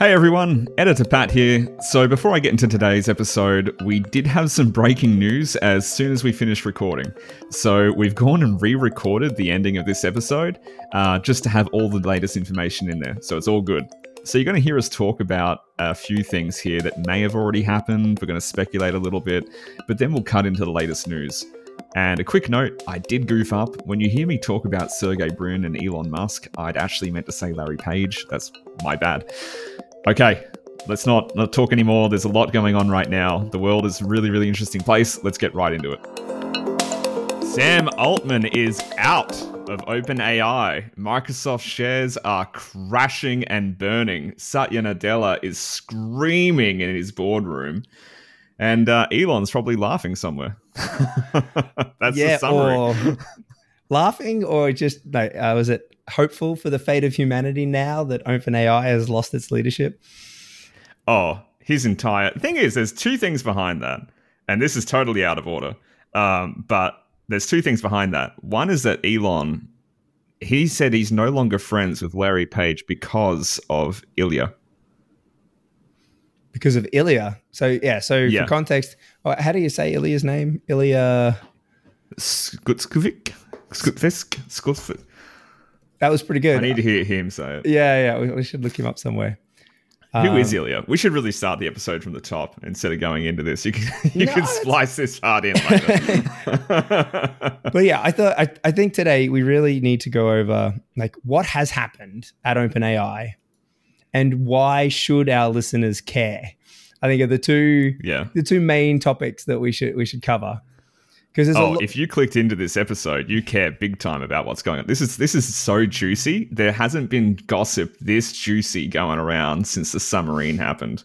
Hey everyone, Editor Pat here. So, before I get into today's episode, we did have some breaking news as soon as we finished recording. So, we've gone and re recorded the ending of this episode uh, just to have all the latest information in there. So, it's all good. So, you're going to hear us talk about a few things here that may have already happened. We're going to speculate a little bit, but then we'll cut into the latest news. And a quick note, I did goof up. When you hear me talk about Sergey Brin and Elon Musk, I'd actually meant to say Larry Page. That's my bad. Okay, let's not, not talk anymore. There's a lot going on right now. The world is a really, really interesting place. Let's get right into it. Sam Altman is out of OpenAI. Microsoft shares are crashing and burning. Satya Nadella is screaming in his boardroom. And uh, Elon's probably laughing somewhere. That's yeah, the summary. or laughing, or just no, uh, was it hopeful for the fate of humanity now that OpenAI has lost its leadership? Oh, his entire thing is there's two things behind that, and this is totally out of order. Um, but there's two things behind that. One is that Elon, he said he's no longer friends with Larry Page because of Ilya. Because of Ilya. So yeah, so Yeah. for context, oh, how do you say Ilya's name? Ilya. Skutskovic, Skutfisk, Skutfisk. That was pretty good. I need to hear him say it. yeah, yeah. We, we should look him up somewhere. Who is Um, Ilya? We should really start the episode from the top instead of going into this. You can you No, can splice this part in. But yeah, I thought I, I think today we really need to go over like what has happened at OpenAI and why should our listeners care. I think are the two yeah. the two main topics that we should we should cover. Because Oh, lo- if you clicked into this episode, you care big time about what's going on. This is this is so juicy. There hasn't been gossip this juicy going around since the submarine happened.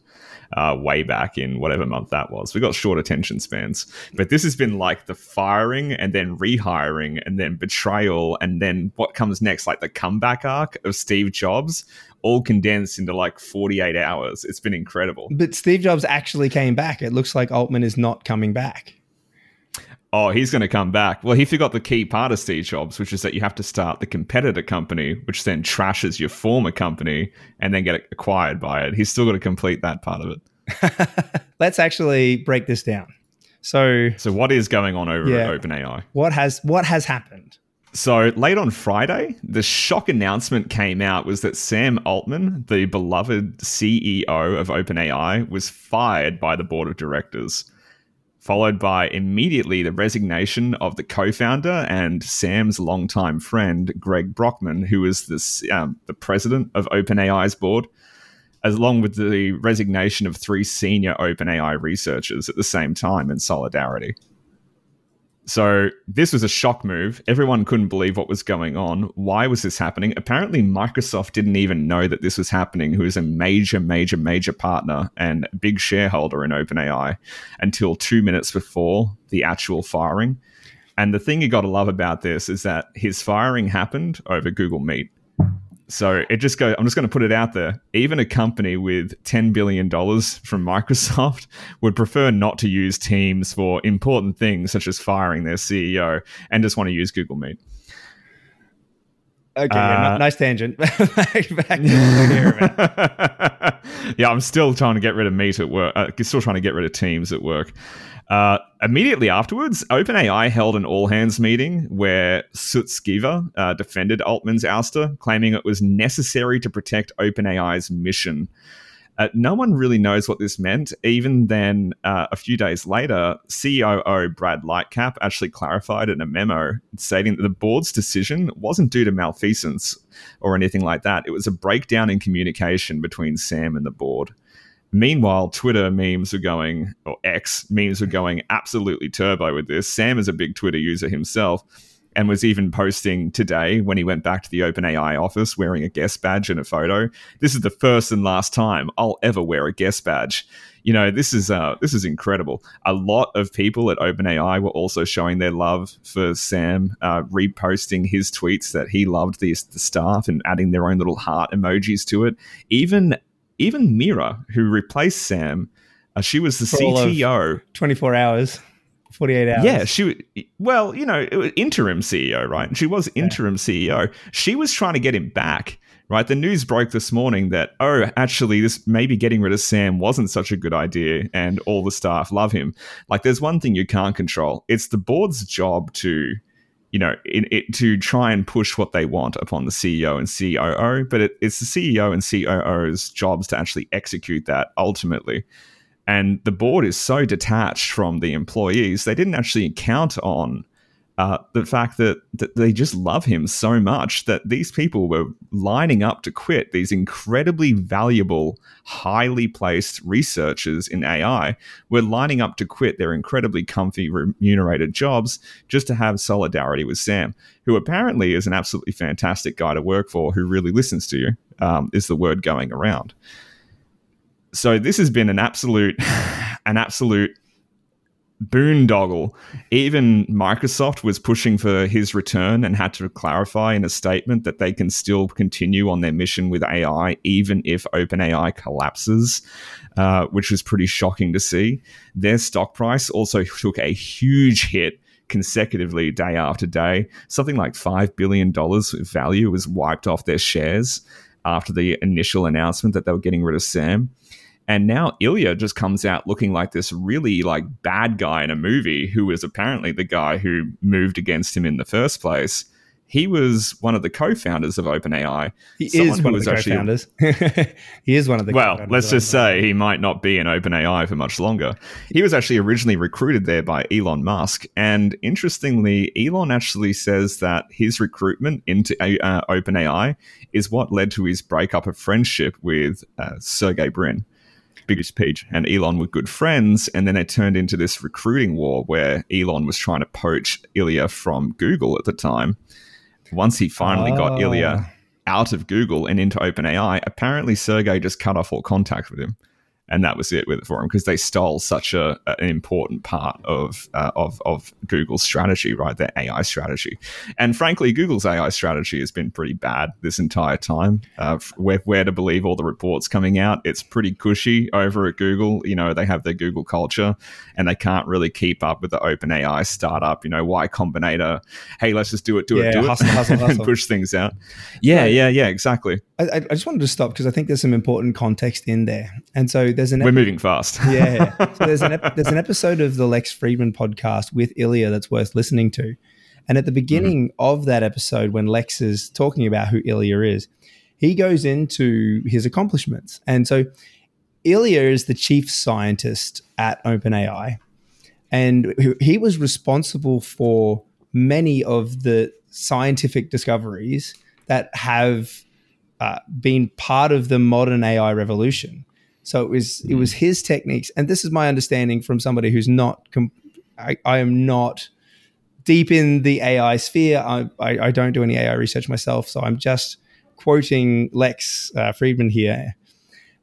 Uh, way back in whatever month that was. We got short attention spans. But this has been like the firing and then rehiring and then betrayal and then what comes next, like the comeback arc of Steve Jobs, all condensed into like 48 hours. It's been incredible. but Steve Jobs actually came back. It looks like Altman is not coming back. Oh, he's going to come back. Well, he forgot the key part of Steve Jobs, which is that you have to start the competitor company, which then trashes your former company and then get acquired by it. He's still got to complete that part of it. Let's actually break this down. So, So, what is going on over Yeah. at OpenAI? what has what has happened? So, late on Friday, the shock announcement came out was that Sam Altman, the beloved CEO of OpenAI, was fired by the board of directors. Followed by immediately the resignation of the co-founder and Sam's longtime friend Greg Brockman, who was the um, the president of OpenAI's board, as along with the resignation of three senior OpenAI researchers at the same time in solidarity. So this was a shock move. Everyone couldn't believe what was going on. Why was this happening? Apparently, Microsoft didn't even know that this was happening, who is a major, major, major partner and big shareholder in OpenAI until two minutes before the actual firing. And the thing you got to love about this is that his firing happened over Google Meet. So it just go. I'm just going to put it out there. Even a company with 10 billion dollars from Microsoft would prefer not to use Teams for important things such as firing their CEO and just want to use Google Meet. Okay, yeah, Uh, nice tangent. back, back here yeah, I'm still trying to get rid of Meet at work. Uh, still trying to get rid of Teams at work. Uh, immediately afterwards, OpenAI held an all hands meeting where Sutskever uh, defended Altman's ouster, claiming it was necessary to protect OpenAI's mission. Uh, no one really knows what this meant. Even then, uh, a few days later, COO Brad Lightcap actually clarified in a memo stating that the board's decision wasn't due to malfeasance or anything like that. It was a breakdown in communication between Sam and the board. Meanwhile, Twitter memes were going, or X memes were going absolutely turbo with this. Sam is a big Twitter user himself and was even posting today when he went back to the OpenAI office wearing a guest badge and a photo. This is the first and last time I'll ever wear a guest badge. You know, this is uh, this is incredible. A lot of people at OpenAI were also showing their love for Sam, uh, reposting his tweets that he loved the, the staff and adding their own little heart emojis to it. Even even Mira, who replaced Sam, uh, she was the For CTO 24 hours. 48 hours. Yeah, she well, you know, interim CEO, right? She was interim yeah. CEO. She was trying to get him back, right? The news broke this morning that oh, actually, this maybe getting rid of Sam wasn't such a good idea, and all the staff love him. Like, there's one thing you can't control. It's the board's job to you know, it, it, to try and push what they want upon the CEO and COO, but it, it's the CEO and COO's jobs to actually execute that ultimately. And the board is so detached from the employees, they didn't actually count on uh, the fact that, that they just love him so much that these people were lining up to quit these incredibly valuable, highly placed researchers in AI were lining up to quit their incredibly comfy, remunerated jobs just to have solidarity with Sam, who apparently is an absolutely fantastic guy to work for who really listens to you, um, is the word going around. So this has been an absolute, an absolute boondoggle. Even Microsoft was pushing for his return and had to clarify in a statement that they can still continue on their mission with AI even if OpenAI collapses, uh, which was pretty shocking to see. Their stock price also took a huge hit consecutively day after day. Something like $5 billion of value was wiped off their shares after the initial announcement that they were getting rid of Sam. And now Ilya just comes out looking like this really like bad guy in a movie who was apparently the guy who moved against him in the first place. He was one of the co-founders of OpenAI. He is one of the co-founders. he is one of the. Well, let's just say he might not be in OpenAI for much longer. He was actually originally recruited there by Elon Musk, and interestingly, Elon actually says that his recruitment into uh, OpenAI is what led to his breakup of friendship with uh, Sergey Brin biggest page and Elon were good friends. And then it turned into this recruiting war where Elon was trying to poach Ilya from Google at the time. Once he finally oh. got Ilya ah. out of Google and into OpenAI, apparently Sergey just cut off all contact with him and that was it with it for them because they stole such a, an important part of, uh, of of Google's strategy, right? Their AI strategy, and frankly, Google's AI strategy has been pretty bad this entire time. Uh, where where to believe all the reports coming out, it's pretty cushy over at Google. You know, they have their Google culture, and they can't really keep up with the Open AI startup. You know, Y Combinator. Hey, let's just do it, do yeah, it, do hustle, it, hustle, hustle. and push things out. Yeah, yeah, yeah, exactly. I, I just wanted to stop because I think there's some important context in there, and so there's an. We're moving fast. yeah. So there's an ep- there's an episode of the Lex Fridman podcast with Ilya that's worth listening to, and at the beginning mm-hmm. of that episode, when Lex is talking about who Ilya is, he goes into his accomplishments, and so Ilya is the chief scientist at OpenAI, and he was responsible for many of the scientific discoveries that have uh, been part of the modern AI revolution. So it was it was his techniques, and this is my understanding from somebody who's not. Com- I, I am not deep in the AI sphere. I, I, I, don't do any AI research myself, so I'm just quoting Lex uh, Fridman here.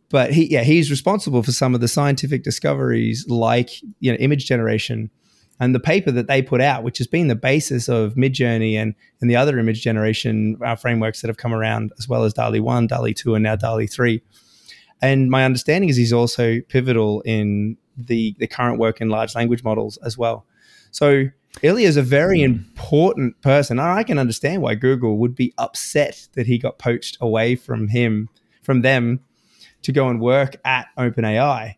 But he, yeah, he's responsible for some of the scientific discoveries, like you know, image generation, and the paper that they put out, which has been the basis of Midjourney and and the other image generation uh, frameworks that have come around, as well as DALL-E One, DALL-E Two, and now DALL-E Three and my understanding is he's also pivotal in the the current work in large language models as well. So Ilya is a very mm. important person. I can understand why Google would be upset that he got poached away from him, from them, to go and work at OpenAI.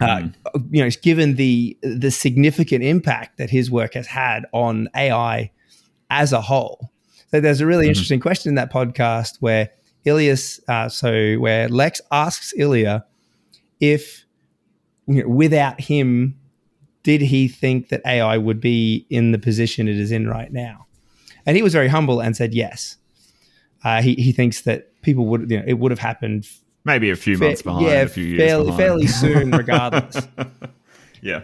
Mm. Uh, you know, given the the significant impact that his work has had on AI as a whole. So there's a really mm. interesting question in that podcast where Ilya's, uh, so where Lex asks Ilya if you know, without him, did he think that AI would be in the position it is in right now? And he was very humble and said yes. Uh, he he thinks that people would you know it would have happened maybe a few fa- months behind, yeah, a few years fairly behind. fairly soon, regardless. yeah.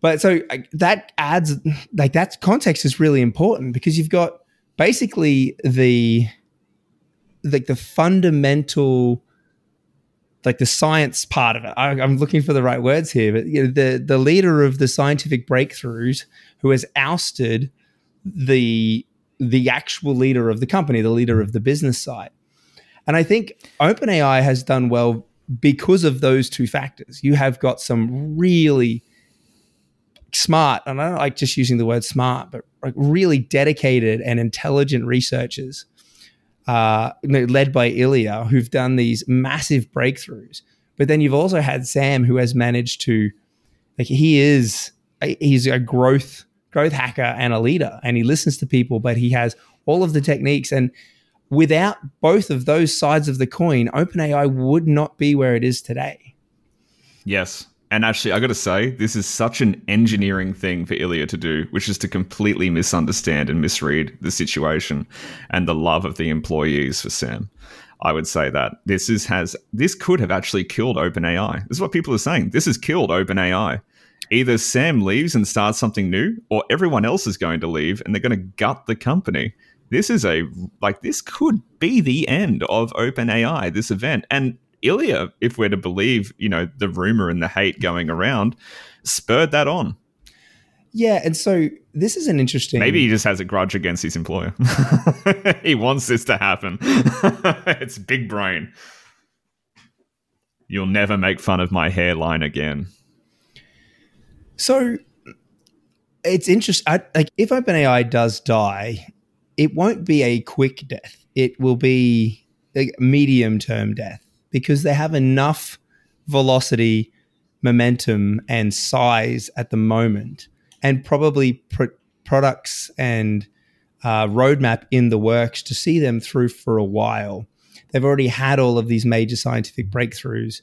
But so that adds like that context is really important because you've got basically the like the fundamental like the science part of it. I, am looking for the right words here, but you know, the the leader of the scientific breakthroughs who has ousted the the actual leader of the company, the leader of the business side. And I think OpenAI has done well because of those two factors. You have got some really smart, and I don't like just using the word smart, but like really dedicated and intelligent researchers, uh, led by Ilya, who've done these massive breakthroughs. But then you've also had Sam, who has managed to, like, he is he's a growth growth hacker and a leader, and he listens to people, but he has all of the techniques and without both of those sides of the coin, OpenAI would not be where it is today. Yes. And actually, I got to say, this is such an engineering thing for Ilya to do, which is to completely misunderstand and misread the situation and the love of the employees for Sam. I would say that this is has this could have actually killed OpenAI. This is what people are saying. This has killed OpenAI. Either Sam leaves and starts something new, or everyone else is going to leave and they're going to gut the company this is a like this could be the end of OpenAI. This event and Ilya, if we're to believe, you know, the rumor and the hate going around, spurred that on. Yeah, and so this is an interesting. Maybe he just has a grudge against his employer. he wants this to happen. it's big brain. You'll never make fun of my hairline again. So it's interesting. Like, if OpenAI does die, it won't be a quick death. It will be a medium term death because they have enough velocity, momentum, and size at the moment, and probably products and uh, roadmap in the works to see them through for a while. They've already had all of these major scientific breakthroughs.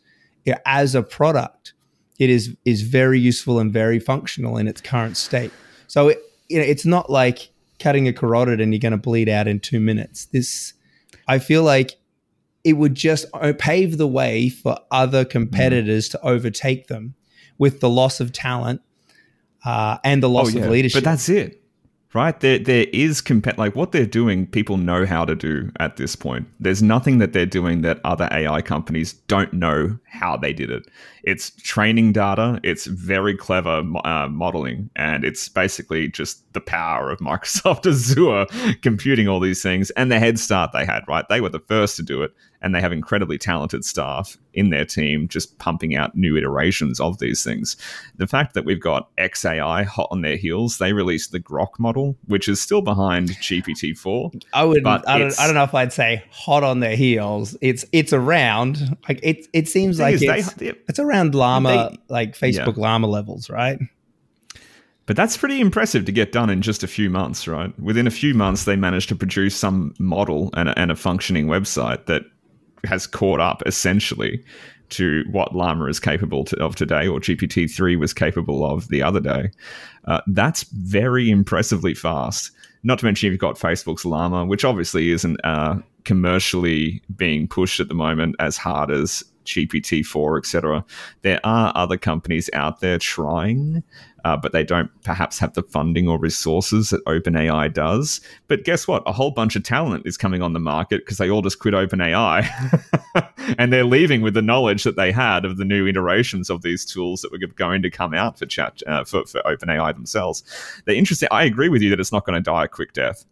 as a product, it is is very useful and very functional in its current state. So it, you know, it's not like cutting a carotid and you're going to bleed out in two minutes. This, I feel like it would just pave the way for other competitors mm. to overtake them with the loss of talent uh, and the loss oh, yeah. of leadership. But that's it right? There, there is comp- like what they're doing. People know how to do at this point. There's nothing that they're doing that other AI companies don't know how they did it. It's training data. It's very clever uh, modeling, and it's basically just the power of Microsoft Azure computing all these things and the head start they had. Right, they were the first to do it, and they have incredibly talented staff in their team just pumping out new iterations of these things. The fact that we've got XAI hot on their heels, they released the Grok model, which is still behind GPT-4. I would I don't, I don't know if I'd say hot on their heels. It's it's around like it it seems like it's, they, it's around Llama they, like Facebook yeah. Llama levels, right? But that's pretty impressive to get done in just a few months, right? Within a few months, they managed to produce some model and a, and a functioning website that has caught up essentially to what Llama is capable to, of today, or GPT 3 was capable of the other day. Uh, that's very impressively fast. Not to mention, you've got Facebook's Llama, which obviously isn't uh, commercially being pushed at the moment as hard as GPT 4, etc. There are other companies out there trying uh, but they don't perhaps have the funding or resources that OpenAI does. But guess what? A whole bunch of talent is coming on the market because they all just quit OpenAI and they're leaving with the knowledge that they had of the new iterations of these tools that were going to come out for chat uh, for, for OpenAI themselves. They're interesting. I agree with you that it's not going to die a quick death.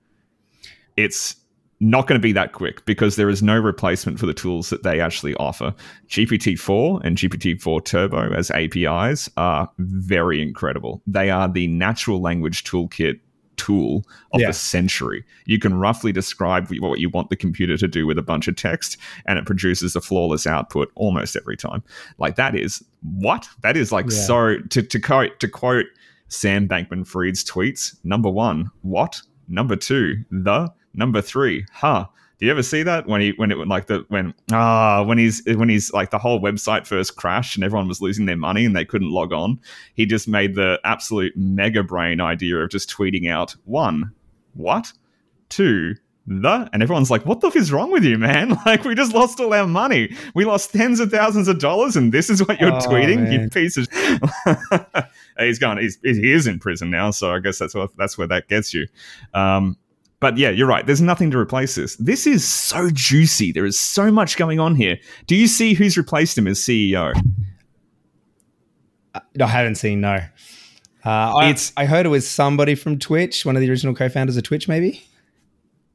It's not going to be that quick because there is no replacement for the tools that they actually offer. GPT-4 and GPT-4 Turbo as APIs are very incredible. They are the natural language toolkit tool of yeah. the century. You can roughly describe what you want the computer to do with a bunch of text and it produces a flawless output almost every time. Like that is what? That is like yeah. so to to quote to quote Sam Bankman-Fried's tweets, number 1, what? Number 2, the Number three, huh? Do you ever see that when he when it like the when ah when he's when he's like the whole website first crashed and everyone was losing their money and they couldn't log on? He just made the absolute mega brain idea of just tweeting out one, what, two, the and everyone's like what the f is wrong with you man like we just lost all our money we lost tens of thousands of dollars and this is what you're oh, tweeting man. you piece of he's gone he's he is in prison now so i guess that's what that's where that gets you um but yeah, you're right. There's nothing to replace this. This is so juicy. There is so much going on here. Do you see who's replaced him as CEO? Uh, I haven't seen no. Uh, I, it's I heard it was somebody from Twitch, one of the original co-founders of Twitch, maybe.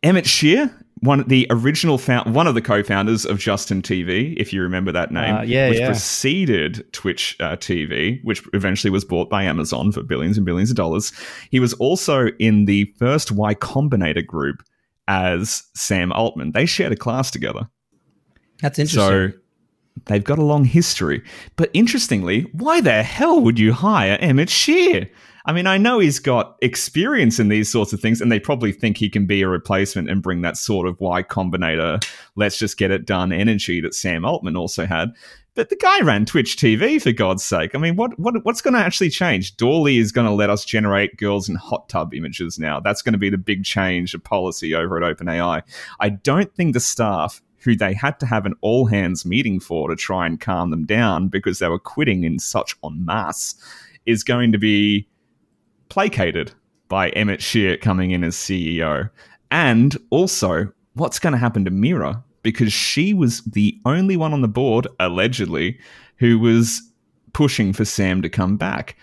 Emmett Shear one the original found, one of the co-founders of Justin TV, if you remember that name, Uh, yeah, which yeah. preceded Twitch uh, TV, which eventually was bought by Amazon for billions and billions of dollars. He was also in the first Y Combinator group as Sam Altman. They shared a class together. That's interesting. So they've got a long history. But interestingly, why the hell would you hire Emmett Shear? I mean, I know he's got experience in these sorts of things, and they probably think he can be a replacement and bring that sort of Y Combinator, let's just get it done energy that Sam Altman also had. But the guy ran Twitch TV for God's sake. I mean, what, what what's going to actually change? DALL-E is going to let us generate girls in hot tub images now. That's going to be the big change of policy over at OpenAI. I don't think the staff who they had to have an all hands meeting for to try and calm them down because they were quitting in such en masse is going to be placated by Emmett Shear coming in as CEO. And also, what's going to happen to Mira? Because she was the only one on the board, allegedly, who was pushing for Sam to come back.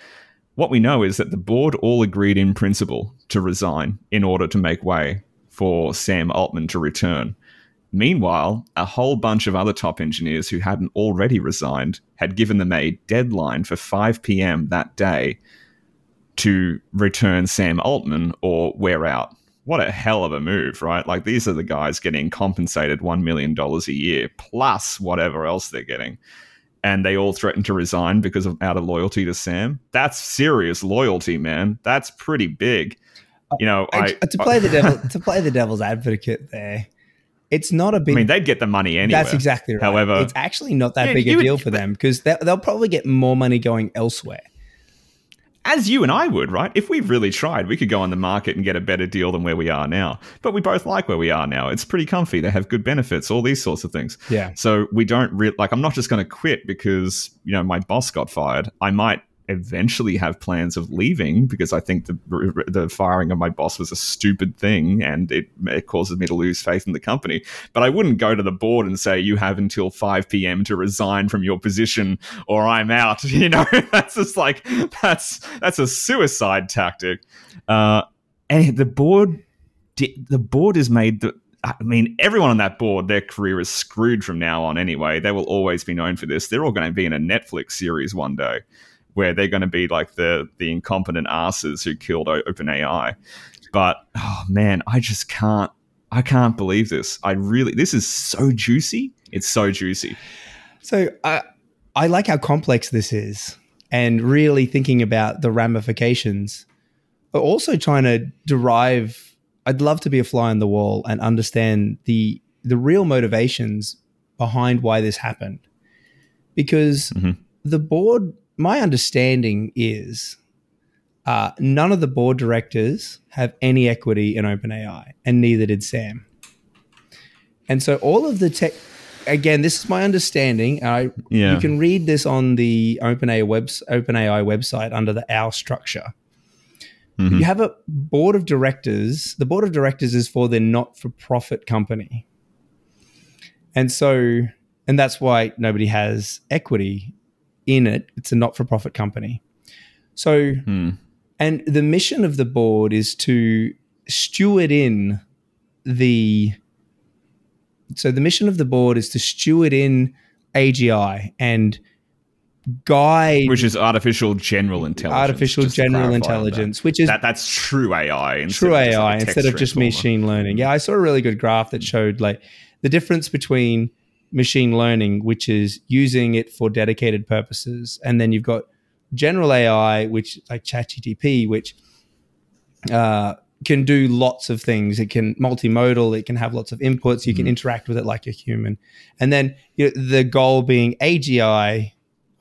What we know is that the board all agreed in principle to resign in order to make way for Sam Altman to return. Meanwhile, a whole bunch of other top engineers who hadn't already resigned had given them a deadline for 5 p.m. that day to return Sam Altman or wear out. What a hell of a move, right? Like these are the guys getting compensated $1 million a year plus whatever else they're getting. And they all threatened to resign because of out of loyalty to Sam. That's serious loyalty, man. That's pretty big. You know, I, to play the devil to play the devil's advocate there, it's not a big. I mean, they'd get the money anyway. That's exactly right. However, it's actually not that Yeah, big a would- deal for them because they, they'll probably get more money going elsewhere. As you and I would, right? If we really tried, we could go on the market and get a better deal than where we are now. But we both like where we are now. It's pretty comfy. They have good benefits, all these sorts of things. Yeah. So we don't re- like. I'm not just going to quit because you know my boss got fired. I might eventually have plans of leaving because I think the the firing of my boss was a stupid thing and it, it causes me to lose faith in the company. But I wouldn't go to the board and say you have until 5 p.m. to resign from your position or I'm out. You know, that's just like that's that's a suicide tactic. Uh, and the board, the board is made the. I mean, everyone on that board, their career is screwed from now on anyway. They will always be known for this. They're all going to be in a Netflix series one day where they're going to be like the the incompetent asses who killed OpenAI. But oh man, I just can't. I can't believe this. I really. This is so juicy. It's so juicy. So I I like how complex this is, and really thinking about the ramifications, but also trying to derive. I'd love to be a fly on the wall and understand the the real motivations behind why this happened, because Mhm. the board. My understanding is. Uh, none of the board directors have any equity in OpenAI, and neither did Sam. And so all of the tech, again, this is my understanding. I Yeah. you can read this on the OpenAI webs OpenAI website under the our structure. Mhm. You have a board of directors. The board of directors is for the not-for-profit company, and so and that's why nobody has equity in it. It's a not-for-profit company. So Hmm. and the mission of the board is to steward in the. So the mission of the board is to steward in AGI and guide Which is artificial general intelligence. artificial general intelligence, which is That. that that's true AI. instead true of just AI like instead of just machine learning. Yeah, I saw a really good graph that showed like the difference between machine learning, which is using it for dedicated purposes, and then you've got general AI, which like ChatGTP, which uh, can do lots of things. It can multimodal. It can have lots of inputs. You can Mhm. interact with it like a human, and then you know, the goal being AGI.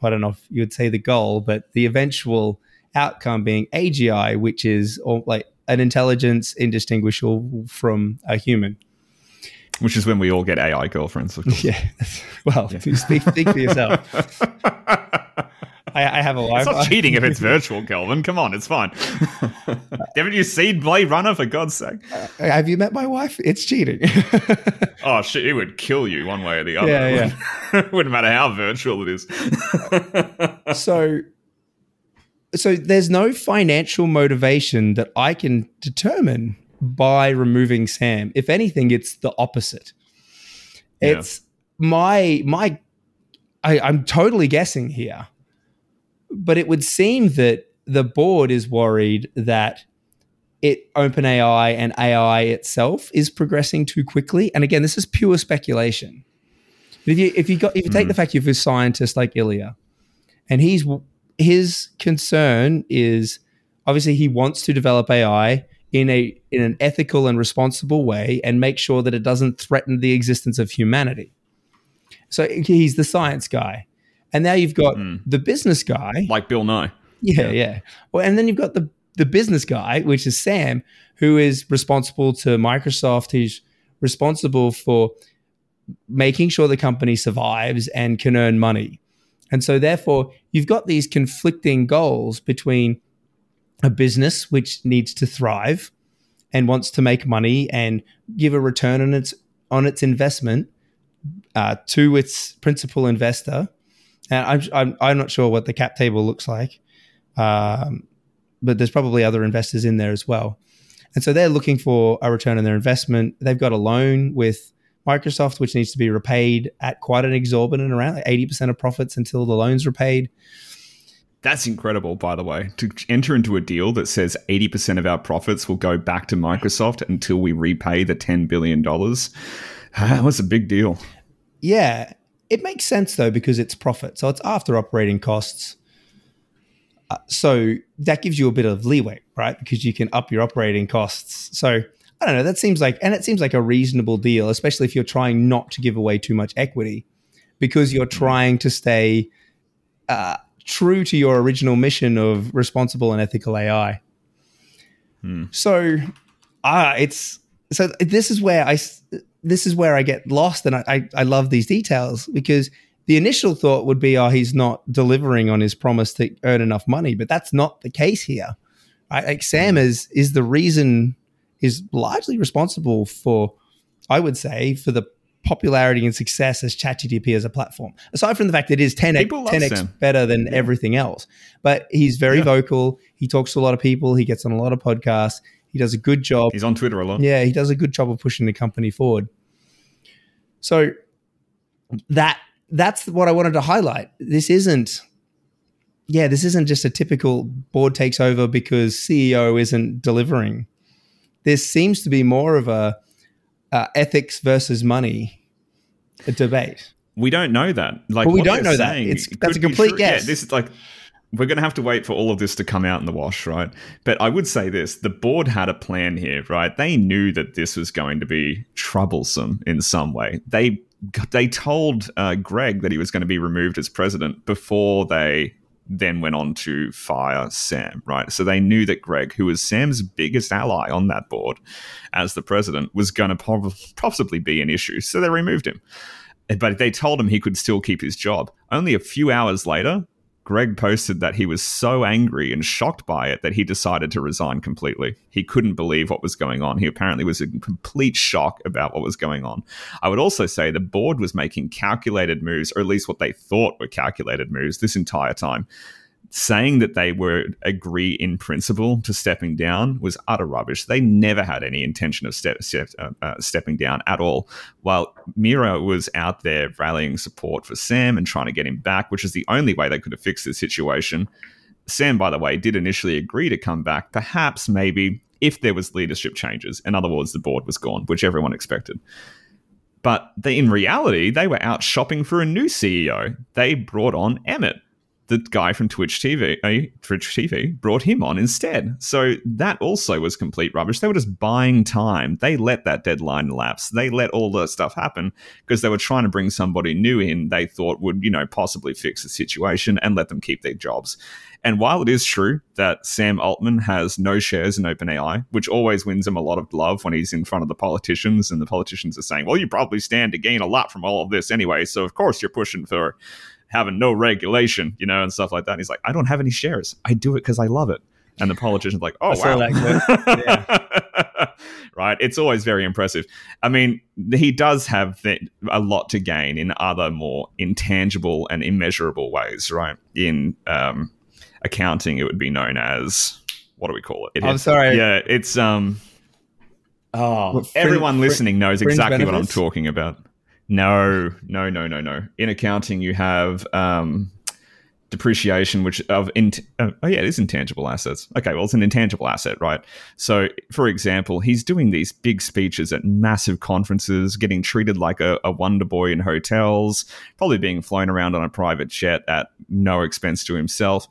I don't know if you would say the goal, but the eventual outcome being AGI, which is like an intelligence indistinguishable from a human. Which is when we all get AI girlfriends. Of course. Yeah. Well, Yeah. speak, speak for yourself. I, I have a wife. It's not cheating if it's virtual, Kelvin. Come on, it's fine. Haven't you seen Blade Runner for God's sake? Uh, have you met my wife? It's cheating. Oh shit, it would kill you one way or the other. Yeah, yeah. Wouldn't matter how virtual it is. so so there's no financial motivation that I can determine by removing Sam. If anything, it's the opposite. Yeah. It's my my I, I'm totally guessing here, but it would seem that the board is worried that it OpenAI and AI itself is progressing too quickly. And again, this is pure speculation. But if you if you got if you take Mm. the fact you have a scientist like Ilya, and he's his concern is obviously he wants to develop AI in a in an ethical and responsible way and make sure that it doesn't threaten the existence of humanity. So he's the science guy. And now you've got Mm. the business guy. Like Bill Nye. Yeah, Yeah. yeah. Well, and then you've got the the business guy, which is Sam, who is responsible to Microsoft. He's responsible for making sure the company survives and can earn money. And so, therefore, you've got these conflicting goals between a business which needs to thrive and wants to make money and give a return on its on its investment uh, to its principal investor. And I'm, I'm I'm not sure what the cap table looks like, um, but there's probably other investors in there as well. And so they're looking for a return on their investment. They've got a loan with Microsoft, which needs to be repaid at quite an exorbitant around like 80% of profits until the loan's repaid. That's incredible, by the way. To enter into a deal that says 80% of our profits will go back to Microsoft until we repay the $10 billion. That was a big deal. Yeah, it makes sense though because it's profit. So it's after operating costs. Uh, so that gives you a bit of leeway, right? Because you can up your operating costs. So I don't know. That seems like, and it seems like a reasonable deal, especially if you're trying not to give away too much equity because you're trying to stay uh, true to your original mission of responsible and ethical AI. Hmm. So, ah, it's so this is where I this is where I get lost, and I, I I love these details because the initial thought would be, oh, he's not delivering on his promise to earn enough money, but that's not the case here. Right? Like Sam is is the reason is largely responsible for, I would say, for the popularity and success as ChatGPT as a platform. Aside from the fact that it is 10x, 10x Sam. better than everything else, but he's very Yeah. vocal. He talks to a lot of people. He gets on a lot of podcasts. He does a good job. He's on Twitter a lot. Yeah, he does a good job of pushing the company forward. So that that's what I wanted to highlight. This isn't yeah, this isn't just a typical board takes over because CEO isn't delivering. This seems to be more of a uh, ethics versus money debate. We don't know that. Like But we don't know that. It's- that's a complete guess. Yeah, this is like we're going to have to wait for all of this to come out in the wash, right? But I would say this: the board had a plan here, right? They knew that this was going to be troublesome in some way. They they told uh, Greg that he was going to be removed as president before they then went on to fire Sam, right? So they knew that Greg, who was Sam's biggest ally on that board as the president, was going to prob- possibly be an issue. So they removed him. But they told him he could still keep his job. Only a few hours later, Greg posted that he was so angry and shocked by it that he decided to resign completely. He couldn't believe what was going on. He apparently was in complete shock about what was going on. I would also say the board was making calculated moves, or at least what they thought were calculated moves, this entire time. Saying that they were agree in principle to stepping down was utter rubbish. They never had any intention of step, step, uh, uh, stepping down at all. While Mira was out there rallying support for Sam and trying to get him back, which is the only way they could have fixed this situation. Sam, by the way, did initially agree to come back, perhaps, maybe, if there was leadership changes. In other words, the board was gone, which everyone expected. But they, in reality, they were out shopping for a new CEO. They brought on Emmett, the guy from Twitch TV. Uh, Twitch TV brought him on instead. So that also was complete rubbish. They were just buying time. They let that deadline lapse. They let all that stuff happen because they were trying to bring somebody new in. They thought would you know possibly fix the situation and let them keep their jobs. And while it is true that Sam Altman has no shares in OpenAI, which always wins him a lot of love when he's in front of the politicians, and the politicians are saying, well, you probably stand to gain a lot from all of this anyway. So, of course, you're pushing for having no regulation, you know, and stuff like that. And he's like, I don't have any shares. I do it because I love it. And the politician's like, oh, wow. that right. It's always very impressive. I mean, he does have th- a lot to gain in other more intangible and immeasurable ways, right? In um, accounting, it would be known as what do we call it? It I'm is- sorry. Yeah, it's um, Oh, frin- everyone listening knows exactly what I'm talking about. No, no, no, no, no. In accounting, you have um, depreciation, which of in, uh, oh yeah, it is intangible assets. Okay, well, it's an intangible asset, right? So, for example, he's doing these big speeches at massive conferences, getting treated like a, a wonder boy in hotels, probably being flown around on a private jet at no expense to himself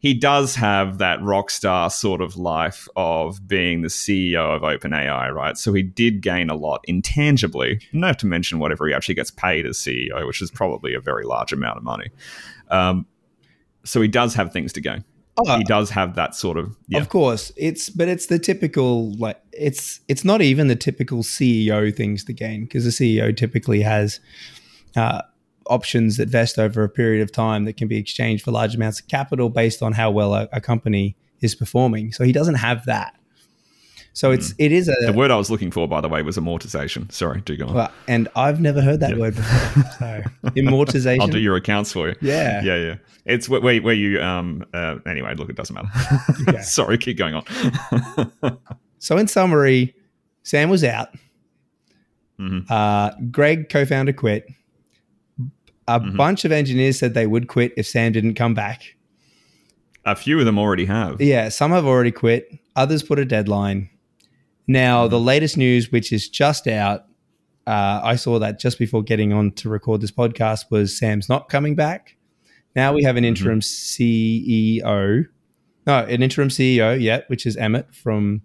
he does have that rock star sort of life of being the CEO of OpenAI, right? So he did gain a lot intangibly, not to mention whatever he actually gets paid as CEO, which is probably a very large amount of money. Um, so he does have things to gain. Oh, He does have that sort of yeah. Of course, it's but it's the typical like it's it's not even the typical CEO things to gain because the CEO typically has uh, options that vest over a period of time that can be exchanged for large amounts of capital based on how well a, a company is performing. So he doesn't have that. So it's it is a The word I was looking for, by the way, was amortization. Sorry, do go on. well, and I've never heard that Yeah. word before. So amortization. I'll do your accounts for you. yeah. Yeah, yeah. It's where, where, you um uh, anyway. Look, it doesn't matter. Okay. Sorry, keep going on. So in summary, Sam was out. Mhm. Uh, Greg, co-founder, quit. A Mhm. bunch of engineers said they would quit if Sam didn't come back. A few of them already have. Yeah, some have already quit. Others put a deadline. Now, Mm-hmm. the latest news, which is just out, uh, I saw that just before getting on to record this podcast, was Sam's not coming back. Now we have Mm-hmm. an interim CEO. No, an interim CEO, yeah, which is Emmett from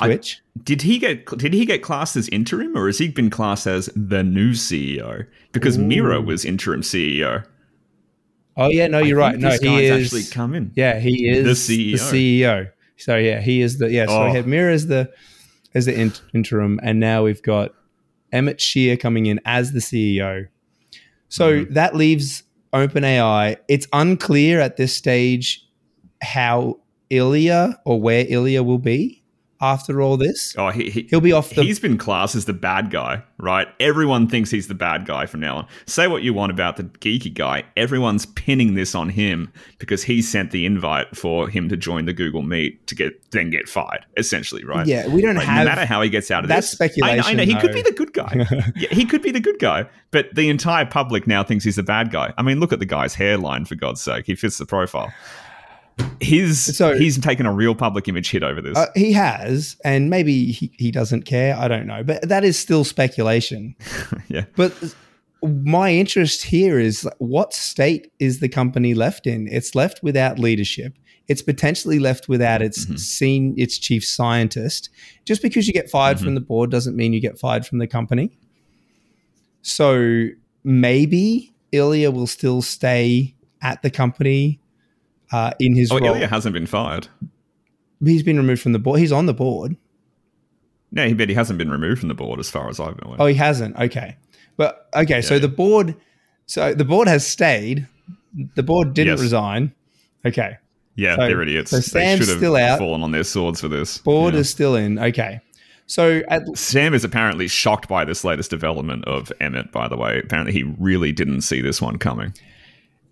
I- Did he get did he get classed as interim or has he been classed as the new CEO? Because Ooh. Mira was interim CEO. oh, yeah, no, you're right. think No, he is. actually come in. Yeah, he is The the CEO. CEO. So yeah, he is the yeah. So Oh. we had Mira as the as the in- interim, and now we've got Emmett Shear coming in as the CEO. So Mm-hmm. that leaves OpenAI. It's unclear at this stage how Ilya or where Ilya will be after all this. Oh, he, he He'll be off the he's been classed as the bad guy, right? Everyone thinks he's the bad guy from now on. Say what you want about the geeky guy, everyone's pinning this on him because he sent the invite for him to join the Google Meet to get then get fired, essentially, right? yeah. We don't Like, have no matter how he gets out of that's this, I know, I speculation, know he could be the good guy. yeah, he could be the good guy, but the entire public now thinks he's the bad guy. I mean, look at the guy's hairline for God's sake; he fits the profile. His So- he's taken a real public image hit over this. Uh, he has, and maybe he, he doesn't care. I don't know, but that is still speculation. yeah, But my interest here is what state is the company left in? It's left without leadership. It's potentially left without its Mhm. scene, its chief scientist. Just because you get fired Mhm. from the board doesn't mean you get fired from the company. So maybe Ilya will still stay at the company uh, in his role. oh, role. Ilya hasn't been fired. He's been removed from the board. He's on the board. No, he, but he hasn't been removed from the board as far as I've been aware. Oh, he hasn't. Okay, but okay. so Yeah. the board, so the board has stayed. The board didn't Yes. resign. Okay, yeah, so- they're idiots. so they Sam's should have still out. fallen on their swords for this. board Yeah. is still in. Okay, so at, Sam is apparently shocked by this latest development of Emmett. By the way, apparently he really didn't see this one coming.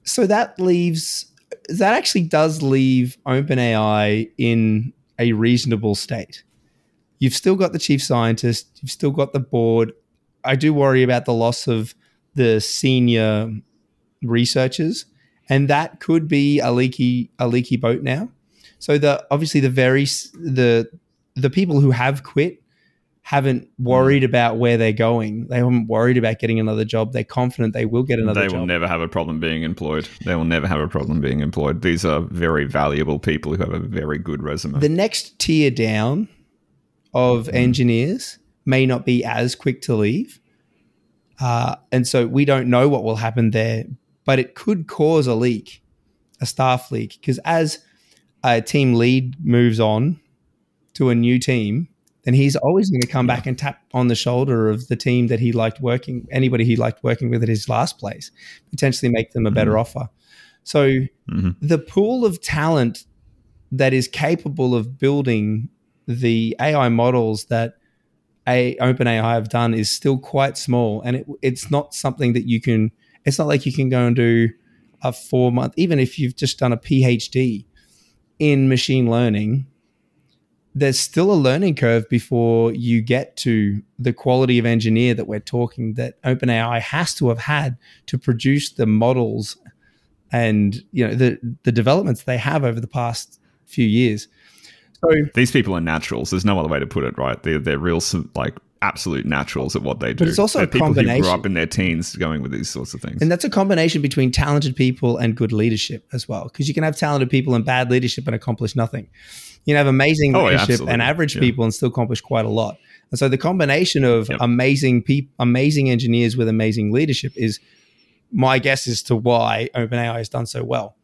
so that leaves that actually does leave OpenAI in a reasonable state. You've still got the chief scientist. You've still got the board. I do worry about the loss of the senior researchers, and that could be a leaky a leaky boat now. So the obviously the very the the people who have quit haven't worried about where they're going. They haven't worried about getting another job. They're confident they will get another they job. They will never have a problem being employed. They will never have a problem being employed. These are very valuable people who have a very good resume. the next tier down of engineers may not be as quick to leave. Uh, and so we don't know what will happen there, but it could cause a leak, a staff leak, because as a team lead moves on to a new team, then he's always going to come back and tap on the shoulder of the team that he liked working, anybody he liked working with at his last place, potentially make them a better offer. So Mhm. the pool of talent that is capable of building the AI models that a OpenAI have done is still quite small, and it, it's not something that you can. It's not like you can go and do a four month, even if you've just done a PhD in machine learning. There's still a learning curve before you get to the quality of engineer that we're talking that OpenAI has to have had to produce the models and you know the the developments they have over the past few years. So these people are naturals. There's no other way to put it, right? They're they're real like absolute naturals at what they do. But it's also They're a people who grew up in their teens going with these sorts of things. And that's a combination between talented people and good leadership as well. Because you can have talented people and bad leadership and accomplish nothing. You know, have amazing Oh, leadership and average Yeah. people and still accomplish quite a lot. And so the combination of Yep. amazing people, amazing engineers with amazing leadership is my guess as to why OpenAI has done so well.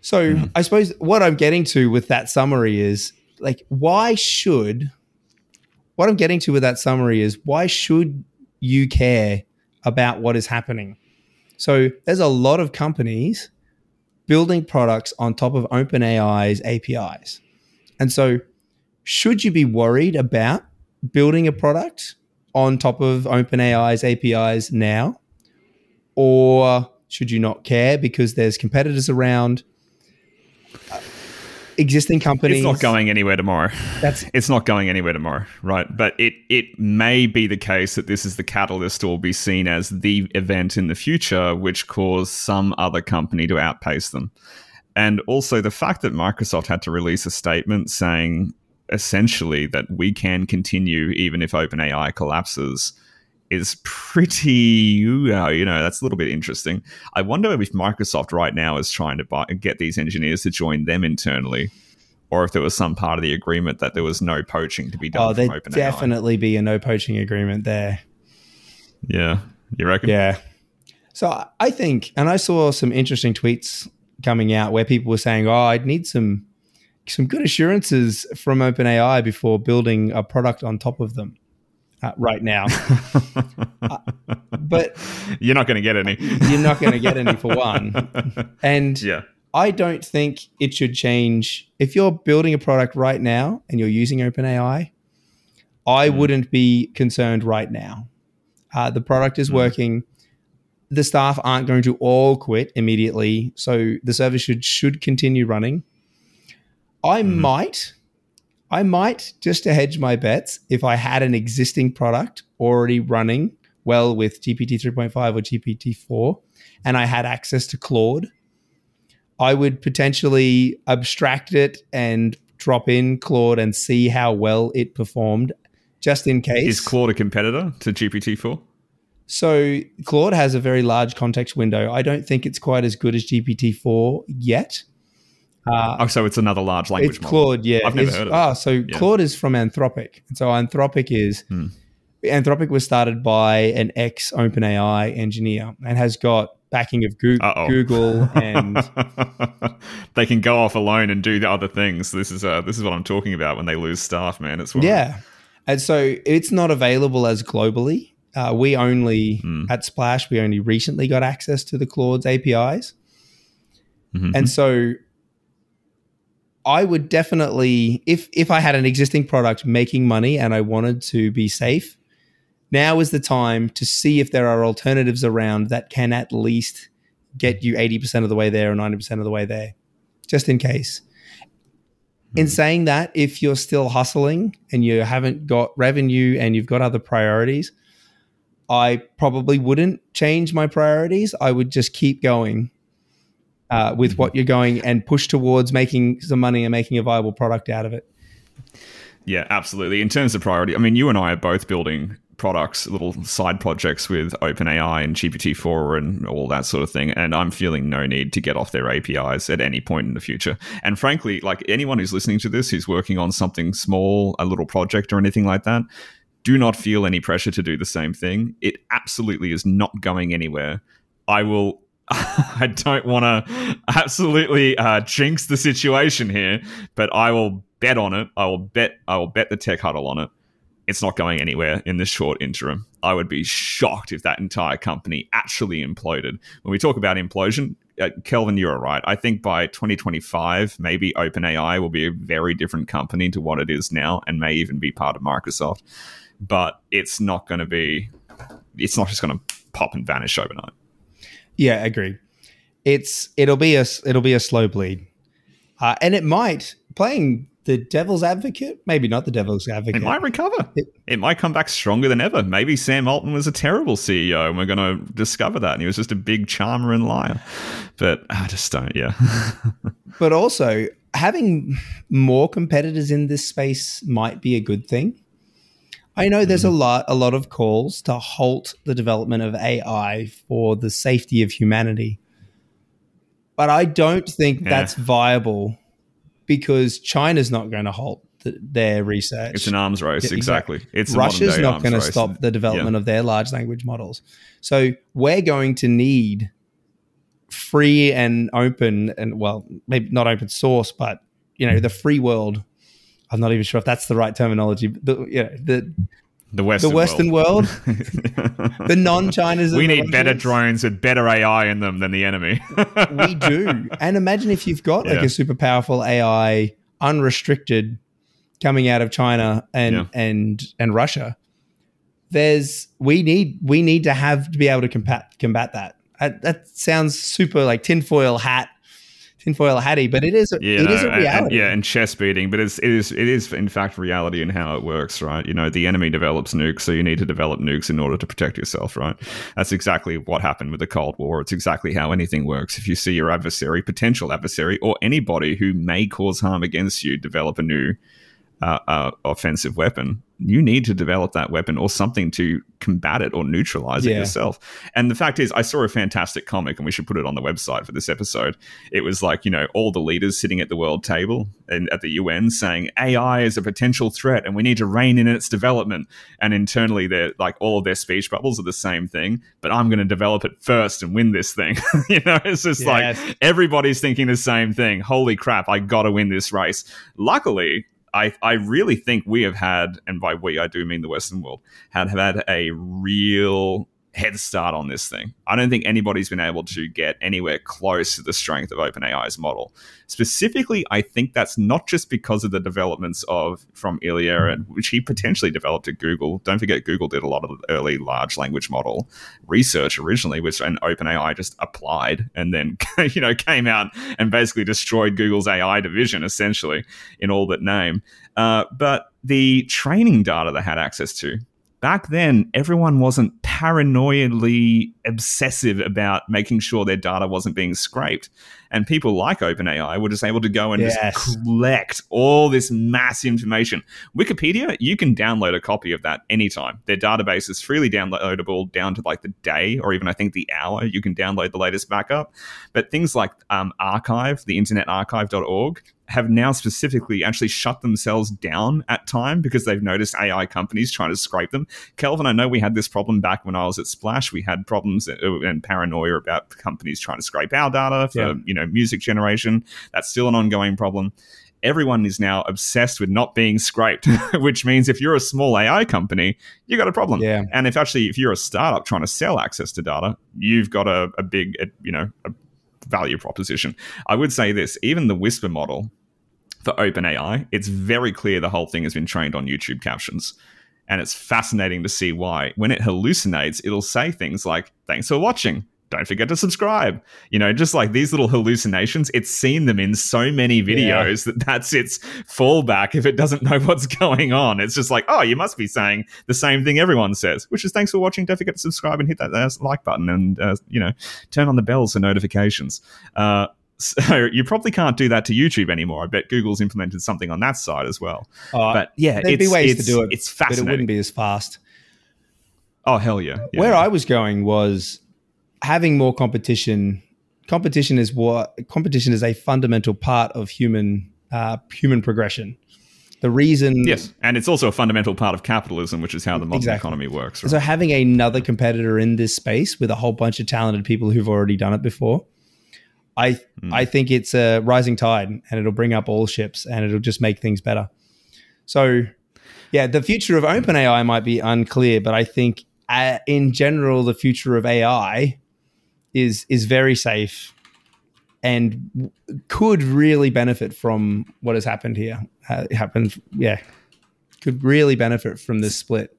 So Mhm. I suppose what I'm getting to with that summary is like, why should what I'm getting to with that summary is why should you care about what is happening? So there's a lot of companies building products on top of OpenAI's APIs. And so should you be worried about building a product on top of OpenAI's APIs now? Or should you not care because there's competitors around? Uh, Existing companies. it's not going anywhere tomorrow. That's It's not going anywhere tomorrow, right? But it it may be the case that this is the catalyst or be seen as the event in the future which caused some other company to outpace them. And also the fact that Microsoft had to release a statement saying essentially that we can continue even if OpenAI collapses is pretty uh, you know, that's a little bit interesting. I wonder if Microsoft right now is trying to buy, get these engineers to join them internally or if there was some part of the agreement that there was no poaching to be done oh, there'd definitely be a no poaching agreement there. Yeah, you reckon? Yeah. So I think, and I saw some interesting tweets coming out where people were saying, "Oh, I'd need some some good assurances from OpenAI before building a product on top of them." Uh, right now, but you're not going to get any. you're not going to get any for one. And yeah. I don't think it should change. If you're building a product right now and you're using OpenAI, I Mm. wouldn't be concerned right now. Uh, the product is Mm. working. The staff aren't going to all quit immediately, so the service should should continue running. I Mhm. might, I might just to hedge my bets if I had an existing product already running well with GPT 3.5 or GPT 4, and I had access to Claude. I would potentially abstract it and drop in Claude and see how well it performed, just in case. Is Claude a competitor to GPT-4? So Claude has a very large context window. I don't think it's quite as good as GPT-4 yet. Uh, Oh, so it's another large language it's model. Claude, yeah. I've never heard of it. Ah, so Yeah. Claude is from Anthropic. And so Anthropic is Hmm. Anthropic was started by an ex OpenAI engineer and has got backing of Goo- Uh-oh. Google and they can go off alone and do the other things. This is uh, this is what I'm talking about when they lose staff, man. It's. Yeah. And so it's not available as globally. Uh, we only, Hmm. at Splash, we only recently got access to the Claude's APIs. Mhm. And so I would definitely, if if I had an existing product making money and I wanted to be safe, now is the time to see if there are alternatives around that can at least get you 80% of the way there or 90% of the way there, just in case. In Hmm. saying that, if you're still hustling and you haven't got revenue and you've got other priorities, I probably wouldn't change my priorities. I would just keep going uh, with what you're going and push towards making some money and making a viable product out of it. Yeah, absolutely. In terms of priority, I mean, you and I are both building products, little side projects with OpenAI and GPT-4 and all that sort of thing, and I'm feeling no need to get off their APIs at any point in the future. And frankly, like anyone who's listening to this who's working on something small, a little project or anything like that, do not feel any pressure to do the same thing. It absolutely is not going anywhere. I will I don't want to absolutely uh, jinx the situation here, but I will bet on it. I will bet. I will bet the tech huddle on it. It's not going anywhere in this short interim. I would be shocked if that entire company actually imploded. When we talk about implosion, uh, Kelvin, you're right. I think by 2025, maybe OpenAI will be a very different company to what it is now, and may even be part of Microsoft. But it's not going to be. It's not just going to pop and vanish overnight. Yeah, agree. It's it'll be a it'll be a slow bleed, uh, and it might playing the devil's advocate, maybe not the devil's advocate. It might recover. It- It, might come back stronger than ever. Maybe Sam Altman was a terrible CEO, and we're going to discover that, and he was just a big charmer and liar. But I just don't. Yeah, but also having more competitors in this space might be a good thing. I know there's a mm-hmm. lot a lot of calls to halt the development of AI for the safety of humanity. But I don't think Yeah. that's viable because China's not going to halt th- their research. it's an arms race. Yeah, Exactly. It's Russia's not going to stop the development of their large language models. So we're going to need free and open and well, maybe not open source, but you know, the free world. I'm not even sure if that's the right terminology. But the, you know, the The Western, the Western world, the non-Chinas. we need better drones with better AI in them than the enemy. we do. And imagine if you've got like a super powerful AI, unrestricted, coming out of China and Yeah. and and Russia. There's we need we need to have to be able to combat combat that. Uh, that sounds super like tinfoil hat, tinfoil hatty, but it is you it is a and- and- reality. yeah, and chest beating, but it's, it is it is in fact reality in how it works, right? You know, the enemy develops nukes, so you need to develop nukes in order to protect yourself, right? That's exactly what happened with the Cold War. It's exactly how anything works. If you see your adversary, potential adversary, or anybody who may cause harm against you develop a new uh, uh, offensive weapon, you need to develop that weapon or something to combat it or neutralize it yourself. And the fact is, I saw a fantastic comic, and we should put it on the website for this episode. It was like, you know, all the leaders sitting at the world table and at the UN saying AI is a potential threat and we need to rein in its development. And internally, they're like, all of their speech bubbles are the same thing, but I'm going to develop it first and win this thing. you know, it's just Yes. like everybody's thinking the same thing. Holy crap, I got to win this race. Luckily, I, I really think we have had, and by we I do mean the Western world, had have had a real head start on this thing. I don't think anybody's been able to get anywhere close to the strength of OpenAI's model. Specifically, I think that's not just because of the developments of from Ilya, and which he potentially developed at Google. Don't forget, Google did a lot of early large language model research originally, which and OpenAI just applied and then you know came out and basically destroyed Google's AI division essentially in all but name. Uh, but the training data they had access to back then, everyone wasn't paranoidally obsessive about making sure their data wasn't being scraped. And people like OpenAI were just able to go and Yes. just collect all this mass information. Wikipedia, you can download a copy of that anytime. Their database is freely downloadable down to like the day or even I think the hour. You can download the latest backup. But things like um, Archive, the Internet Archive.org, have now specifically actually shut themselves down at time because they've noticed AI companies trying to scrape them. Kelvin, I know we had this problem back when I was at Splash. We had problems uh, and paranoia about companies trying to scrape our data for Yeah. you know music generation. That's still an ongoing problem. Everyone is now obsessed with not being scraped, which means if you're a small AI company, you got a problem. Yeah. And if actually if you're a startup trying to sell access to data, you've got a, a big you know a value proposition. I would say this: even the Whisper model for OpenAI, it's very clear the whole thing has been trained on YouTube captions. And it's fascinating to see why. When it hallucinates, it'll say things like, thanks for watching. Don't forget to subscribe. You know, just like these little hallucinations, it's seen them in so many videos that that's its fallback if it doesn't know what's going on. It's just like, oh, you must be saying the same thing everyone says, which is thanks for watching. Don't forget to subscribe and hit that like button and, uh, you know, turn on the bells for notifications. Uh, so you probably can't do that to YouTube anymore. I bet Google's implemented something on that side as well. Uh, But yeah, there'd be ways to do it, It's but it wouldn't be as fast. oh hell yeah! yeah. Where I was going was having more competition. Competition is what competition is a fundamental part of human uh, human progression. The reason, yes, and it's also a fundamental part of capitalism, which is how the modern Exactly. economy works. Right? So having another competitor in this space with a whole bunch of talented people who've already done it before, I Mm. I think it's a rising tide and it'll bring up all ships and it'll just make things better. So yeah, the future of OpenAI might be unclear, but I think uh, in general the future of AI is is very safe and could really benefit from what has happened here. Uh, it happened, yeah, could really benefit from this split.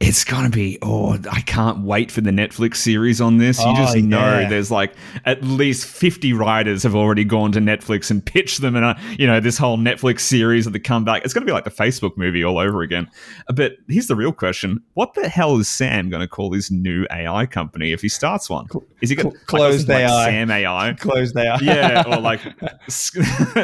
It's gonna be oh i can't wait for the netflix series on this you just Oh, know yeah. there's like at least 50 writers have already gone to netflix and pitched them and uh, you know this whole netflix series of the comeback it's gonna be like the facebook movie all over again but here's the real question what the hell is sam gonna call his new ai company if he starts one is he gonna Cl- closed like, AI. sam ai Close they are. yeah, or like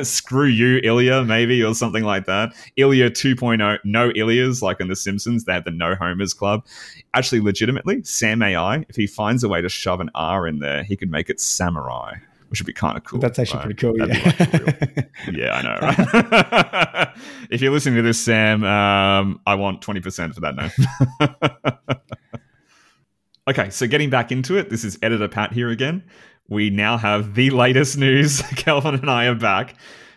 screw you, Ilya, maybe, or something like that. Ilya 2.0, no Ilyas, like in The Simpsons, they had the No Homers Club. Actually, legitimately, Sam AI, if he finds a way to shove an R in there, he could make it Samurai, which would be kind of cool. That's actually right? pretty cool. That'd Yeah. like yeah, I know, right? if you're listening to this, Sam, um, I want 20% for that now. okay, so getting back into it, this is editor Pat here again. We now have the latest news. Kelvin and I are back.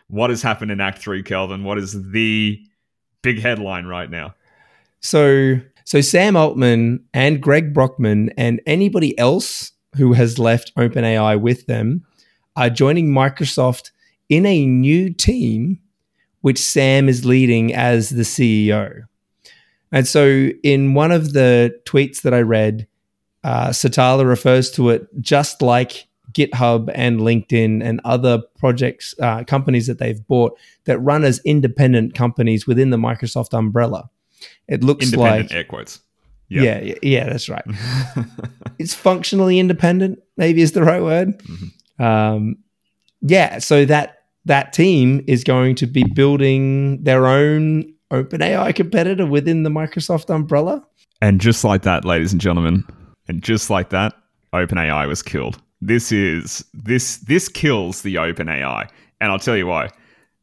What has happened in Act 3, Kelvin? What is the big headline right now? So, so Sam Altman and Greg Brockman and anybody else who has left OpenAI with them are joining Microsoft in a new team, which Sam is leading as the CEO. And so, in one of the tweets that I read, uh, Satya refers to it just like GitHub and LinkedIn and other projects, uh, companies that they've bought that run as independent companies within the Microsoft umbrella. It looks Independent like air quotes. Yep. yeah, yeah, yeah, that's right. It's functionally independent, maybe is the right word. Mhm. Um, yeah, so that that team is going to be building their own OpenAI competitor within the Microsoft umbrella. And just like that, ladies and gentlemen, and just like that, OpenAI was killed. This is this this kills the OpenAI, and I'll tell you why.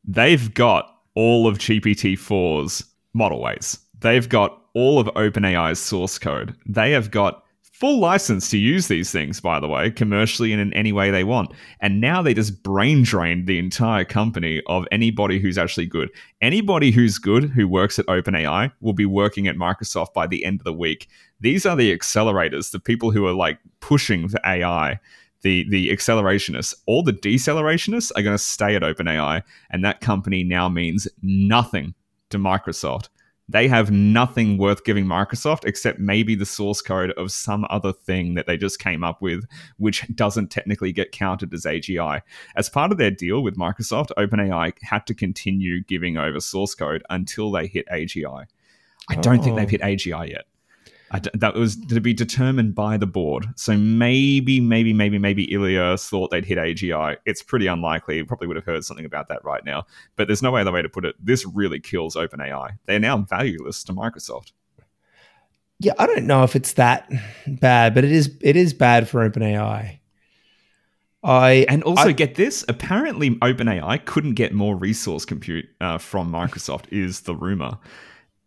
They've got all of GPT-4's model weights. They've got all of OpenAI's source code. They have got full license to use these things, by the way, commercially and in any way they want. And now they just brain drained the entire company of anybody who's actually good. Anybody who's good who works at OpenAI will be working at Microsoft by the end of the week. These are the accelerators, the people who are like pushing for AI. The, the accelerationists, all the decelerationists are going to stay at OpenAI, and that company now means nothing to Microsoft. They have nothing worth giving Microsoft except maybe the source code of some other thing that they just came up with, which doesn't technically get counted as AGI. As part of their deal with Microsoft, OpenAI had to continue giving over source code until they hit AGI. I don't think Oh. they've hit AGI yet. I d- that was to be determined by the board. So maybe, maybe, maybe, maybe Ilya's thought they'd hit AGI. It's pretty unlikely. You probably would have heard something about that right now. But there's no other way to put it. This really kills OpenAI. They're now valueless to Microsoft. Yeah, I don't know if it's that bad, but it is it is bad for OpenAI. I And also, I- get this: apparently, OpenAI couldn't get more resource compute uh, from Microsoft. Is the rumor?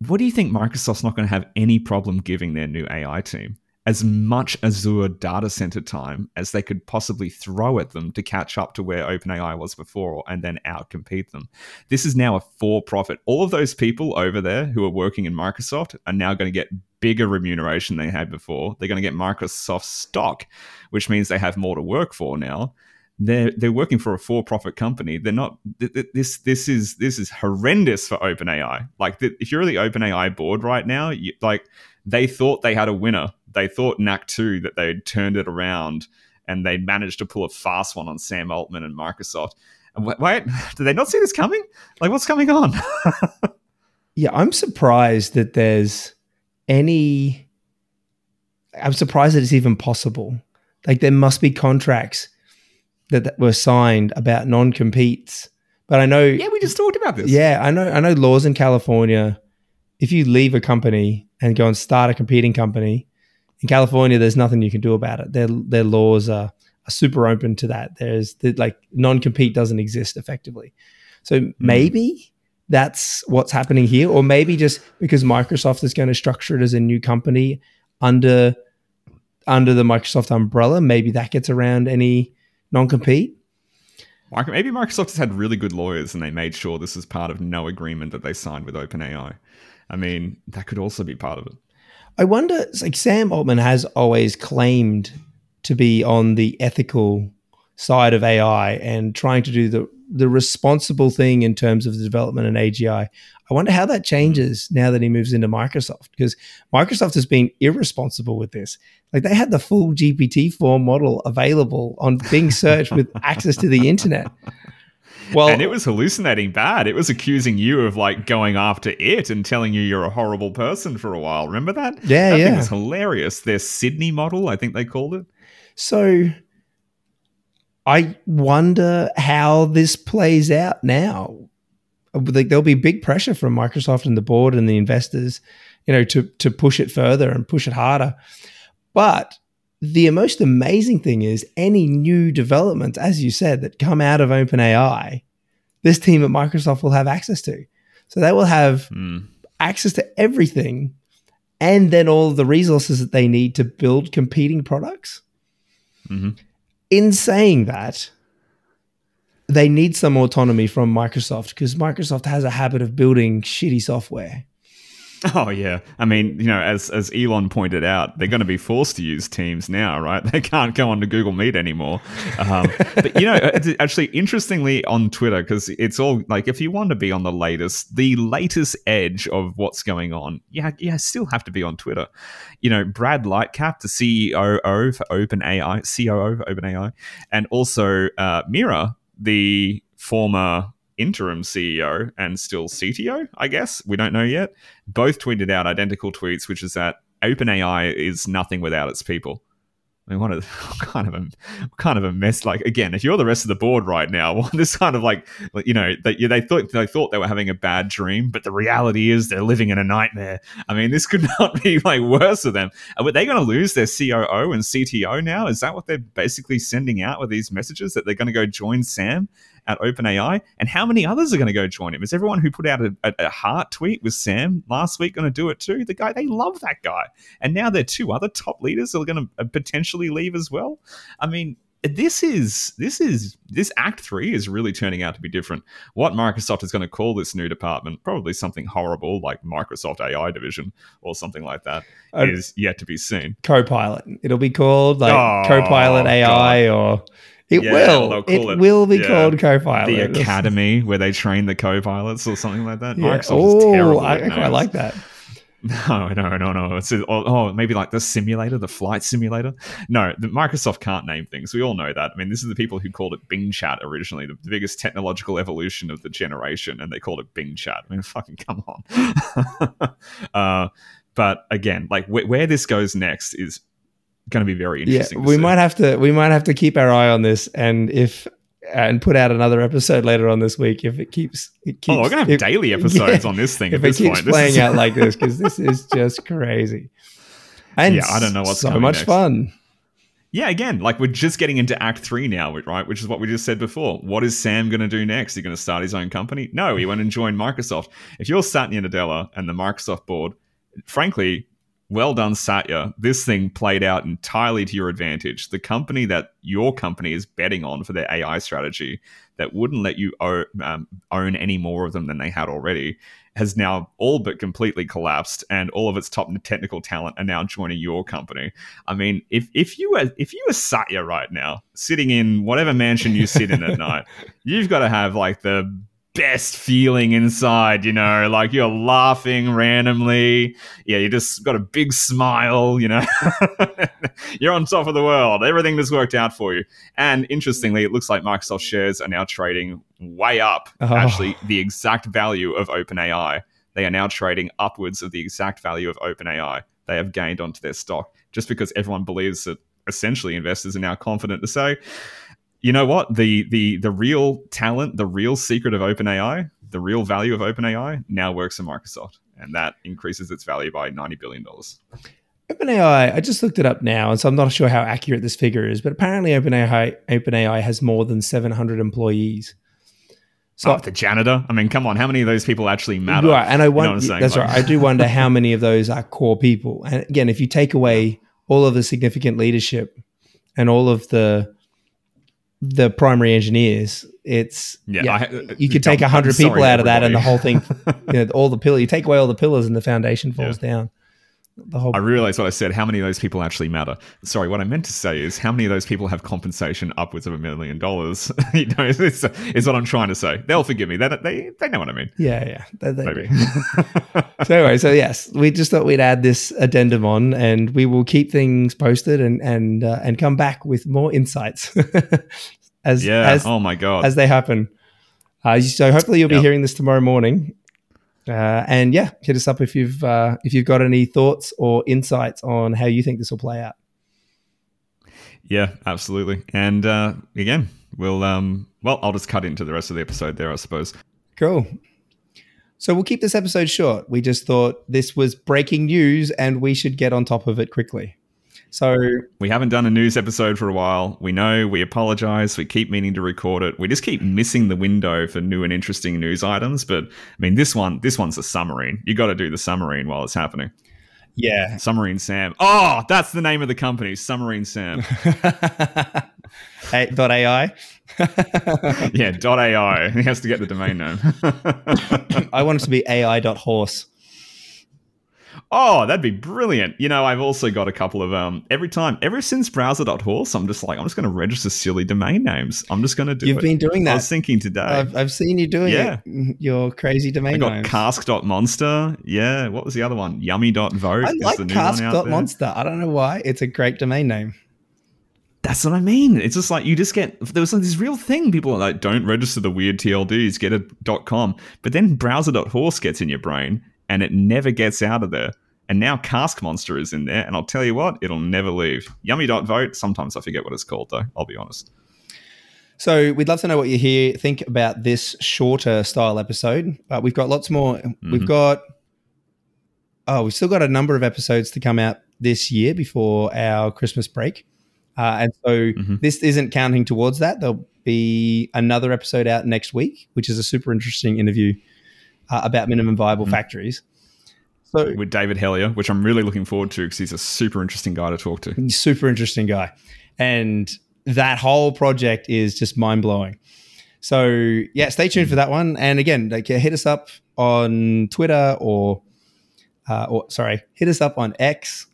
What do you think? Microsoft's not going to have any problem giving their new AI team as much Azure data center time as they could possibly throw at them to catch up to where OpenAI was before, and then outcompete them. This is now a for-profit. All of those people over there who are working in Microsoft are now going to get bigger remuneration than they had before. They're going to get Microsoft stock, which means they have more to work for now. They're they're working for a for-profit company. They're not. th- th- This this is this is horrendous for OpenAI. Like if you're the OpenAI board right now, you, like they thought they had a winner. They thought NAC two that they'd turned it around and they managed to pull a fast one on Sam Altman and Microsoft. And wait, did they not see this coming? Like what's coming on? Yeah, I'm surprised that there's any. I'm surprised that it's even possible. Like there must be contracts that, that were signed about non-competes. But I know, yeah, we just talked about this. yeah, I know, I know laws in California. If you leave a company and go and start a competing company in California, there's nothing you can do about it. Their their laws are, are super open to that. There's like non-compete doesn't exist effectively. So hmm. maybe that's what's happening here, or maybe just because Microsoft is going to structure it as a new company under under the Microsoft umbrella, maybe that gets around any non-compete. Maybe Microsoft has had really good lawyers and they made sure this is part of no agreement that they signed with OpenAI. I mean, that could also be part of it. I wonder, like Sam Altman has always claimed to be on the ethical side of AI and trying to do the the responsible thing in terms of the development and AGI. I wonder how that changes mm. now that he moves into Microsoft because Microsoft has been irresponsible with this. Like they had the full GPT-4 model available on Bing search with access to the internet. Well, and it was hallucinating bad. It was accusing you of like going after it and telling you you're a horrible person for a while. Remember that? Yeah, that yeah. Thing was hilarious. Their Sydney model, I think they called it. So I wonder how this plays out now. Like there'll be big pressure from Microsoft and the board and the investors, you know, to to push it further and push it harder. But the most amazing thing is any new developments, as you said, that come out of OpenAI, this team at Microsoft will have access to. So they will have Mm. access to everything and then all the resources that they need to build competing products. Mhm. In saying that, they need some autonomy from Microsoft because Microsoft has a habit of building shitty software. Oh yeah, I mean, you know, as as Elon pointed out, they're going to be forced to use Teams now, right? They can't go on to Google Meet anymore. Um, but you know, actually, interestingly, on Twitter, because it's all like, if you want to be on the latest, the latest edge of what's going on, yeah, yeah, still have to be on Twitter. You know, Brad Lightcap, the CEO for OpenAI, COO for OpenAI, and also uh, Mira, the former interim CEO and still CTO, I guess. We don't know yet. Both tweeted out identical tweets, which is that OpenAI is nothing without its people. I mean, what, a, kind of a kind of a mess? Like again, if you're the rest of the board right now, well, this kind of like you know yeah, they thought they thought they were having a bad dream, but the reality is they're living in a nightmare. I mean, this could not be like worse for them. Uh, Are they going to lose their COO and CTO now? Is that what they're basically sending out with these messages that they're going to go join Sam at OpenAI? And how many others are going to go join him? Is everyone who put out a, a, a heart tweet with Sam last week going to do it too? The guy, they love that guy. And now there are two other top leaders that are going to potentially leave as well. I mean, this is this is this act 3 is really turning out to be different what microsoft is going to call this new department probably something horrible like microsoft ai division or something like that Uh, is yet to be seen Copilot. It'll be called like Oh, Copilot AI or it Yeah, will. It, it- will be yeah. called Copilot. the academy where they train the co-pilots or something like that Yeah. microsoft is Oh, terrible I, I quite like that. No, no, no, no. It's oh, oh, maybe like the simulator, the flight simulator. No, the Microsoft can't name things. We all know that. I mean, this is the people who called it Bing Chat originally, the, the biggest technological evolution of the generation, and they called it Bing Chat. I mean, fucking come on. uh, but again, like wh- where this goes next is going to be very Yeah, interesting. to we see. might have to we might have to keep our eye on this, and if and put out another episode later on this week if it keeps it keeps. Oh, we're gonna have if- daily episodes yeah, on this thing. if at it this keeps point. Playing out like this because this is just crazy. And Yeah, I don't know what's so much next. fun. Yeah, again, like we're just getting into Act Three now, right? Which is what we just said before. What is Sam going to do next? He's going to start his own company? No, he went and joined Microsoft. If you're Satya Nadella and the Microsoft board, frankly, well done, Satya. This thing played out entirely to your advantage. The company that your company is betting on for their AI strategy that wouldn't let you own, um, own any more of them than they had already has now all but completely collapsed, and all of its top technical talent are now joining your company. I mean, if if you were if you were Satya right now, sitting in whatever mansion you sit in at night, you've got to have like the best feeling inside, you know, like you're laughing randomly. Yeah, you just got a big smile, you know. you're on top of the world. Everything has worked out for you. And interestingly, it looks like Microsoft shares are now trading way up, Oh. actually, the exact value of OpenAI. They are now trading upwards of the exact value of OpenAI. They have gained onto their stock just because everyone believes that essentially investors are now confident to say, you know what? The the the real talent, the real secret of OpenAI, the real value of OpenAI now works in Microsoft. And that increases its value by $90 billion. OpenAI, I just looked it up now, and so I'm not sure how accurate this figure is, but apparently OpenAI OpenAI has more than 700 employees. So So the janitor. I mean, come on, how many of those people actually matter? Right, and I what I'm wonder—that's Like- right. I do wonder how many of those are core people. And again, if you take away all of the significant leadership and all of the the primary engineers, it's Yeah, yeah. I- you could take I'm hundred people out of that, and the whole thing, you know, all the pillar. You take away all the pillars, and the foundation falls down. The whole I realize what I said. How many of those people actually matter? Sorry, what I meant to say is how many of those people have compensation upwards of a million dollars? you know, is, is what I'm trying to say. They'll forgive me. They they, they know what I mean. yeah, yeah. They- they Maybe. so anyway, so yes, we just thought we'd add this addendum on, and we will keep things posted and and uh, and come back with more insights as yeah. as oh my god. as they happen. Uh, so hopefully you'll be Yep. hearing this tomorrow morning. Uh, and yeah, hit us up if you've uh, if you've got any thoughts or insights on how you think this will play out. Yeah, absolutely. And uh, again, we'll um well, I'll just cut into the rest of the episode there, I suppose. Cool. So we'll keep this episode short. We just thought this was breaking news and we should get on top of it quickly. So We haven't done a news episode for a while. We know, we apologize. We keep meaning to record it. We just keep missing the window for new and interesting news items, but I mean this one this one's a submarine. You got to do the submarine while it's happening. yeah, Submarine Sam. Oh, that's the name of the company, Submarine Sam. Hey, dot AI. yeah, .ai. He has to get the domain name. I want it to be AI dot horse. Oh, that'd be brilliant. You know, I've also got a couple of um every time ever since browser.horse, I'm just like, I'm just gonna register silly domain names. I'm just gonna do it. You've it. been doing that. I was thinking today. I've, I've seen you doing Yeah. it. Your crazy domain I got names. cask.monster. Yeah, what was the other one? Yummy.vote I like the new one out there. cask.monster. I don't know why. It's a great domain name. That's what I mean. It's just like you just get there was like this real thing. People are like, don't register the weird TLDs, get a dot .com. But then browser.horse gets in your brain and it never gets out of there. And now Cask Monster is in there, and I'll tell you what, it'll never leave. Yummy.vote, sometimes I forget what it's called though, I'll be honest. So we'd love to know what you hear think about this shorter style episode. Uh, we've got lots more. We've got oh, we've still got a number of episodes to come out this year before our Christmas break, uh, and so Mhm. this isn't counting towards that. There'll be another episode out next week, which is a super interesting interview uh, about minimum viable factories. So With David Hellier, which I'm really looking forward to because he's a super interesting guy to talk to. Super interesting guy. And that whole project is just mind blowing. So yeah, stay tuned for that one. And again, like hit us up on Twitter or uh, or sorry, hit us up on X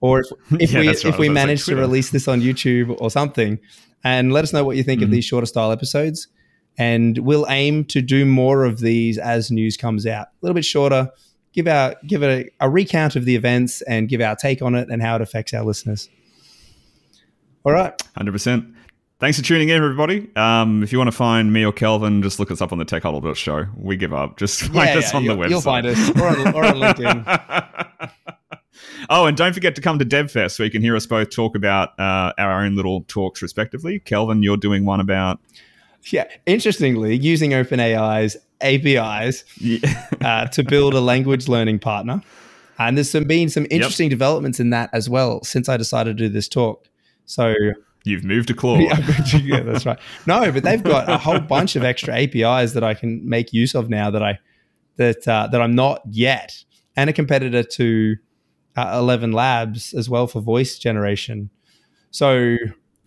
or if, if Yeah, we right. if we I was to manage to release this on YouTube or something, and let us know what you think Mm-hmm. of these shorter style episodes. And we'll aim to do more of these as news comes out. A little bit shorter, give our give a, a recount of the events and give our take on it and how it affects our listeners. All right. 100%. Thanks for tuning in, everybody. Um, if you want to find me or Kelvin, just look us up on the techhuddle.show. We give up. Just find Yeah, us yeah, on the website. You'll find us or on, or on LinkedIn. oh, and don't forget to come to DevFest so you can hear us both talk about uh, our own little talks, respectively. Kelvin, you're doing one about. Yeah. Interestingly, using OpenAI's APIs Yeah. uh, to build a language learning partner. And there's some been some interesting developments in that as well since I decided to do this talk. So You've moved to Claude. yeah, yeah, that's right. No, but they've got a whole bunch of extra APIs that I can make use of now that I that uh, that I'm not yet, and a competitor to uh, Eleven Labs as well for voice generation. So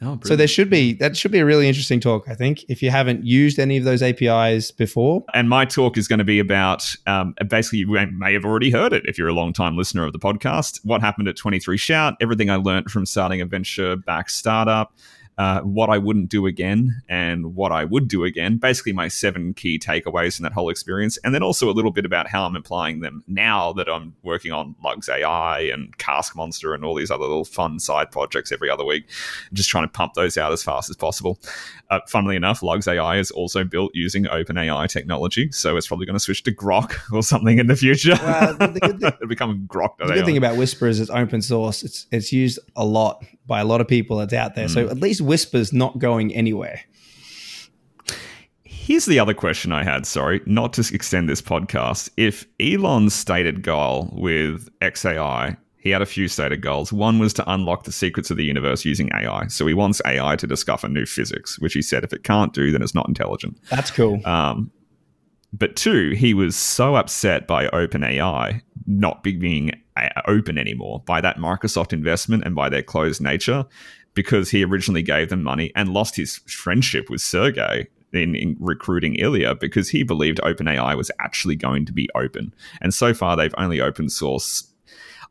Oh, so there should be that should be a really interesting talk. I think if you haven't used any of those APIs before, and my talk is going to be about um, basically you may have already heard it if you're a long time listener of the podcast what happened at 23 shout everything i learned from starting a venture back startup uh, what i wouldn't do again and what i would do again basically my seven key takeaways from that whole experience and then also a little bit about how i'm applying them now that i'm working on lugs ai and cask monster and all these other little fun side projects every other week just trying to pump those out as fast as possible uh, funnily enough, Logs AI is also built using OpenAI technology, so it's probably going to switch to Grok or something in the future. Well, the good thing- It'll become Grok. the good thing about Whisper is it's open source. It's it's used a lot by a lot of people that's out there. So at least Whisper's not going anywhere. Here's the other question I had. Sorry, not to extend this podcast. If Elon's stated goal with XAI, he had a few stated goals. One was to unlock the secrets of the universe using AI. So he wants AI to discover new physics, which he said if it can't do, then it's not intelligent. That's cool. Um, but two, he was so upset by OpenAI not being uh, open anymore, by that Microsoft investment and by their closed nature, because he originally gave them money and lost his friendship with Sergey in, in recruiting Ilya because he believed OpenAI was actually going to be open. And so far, they've only open source.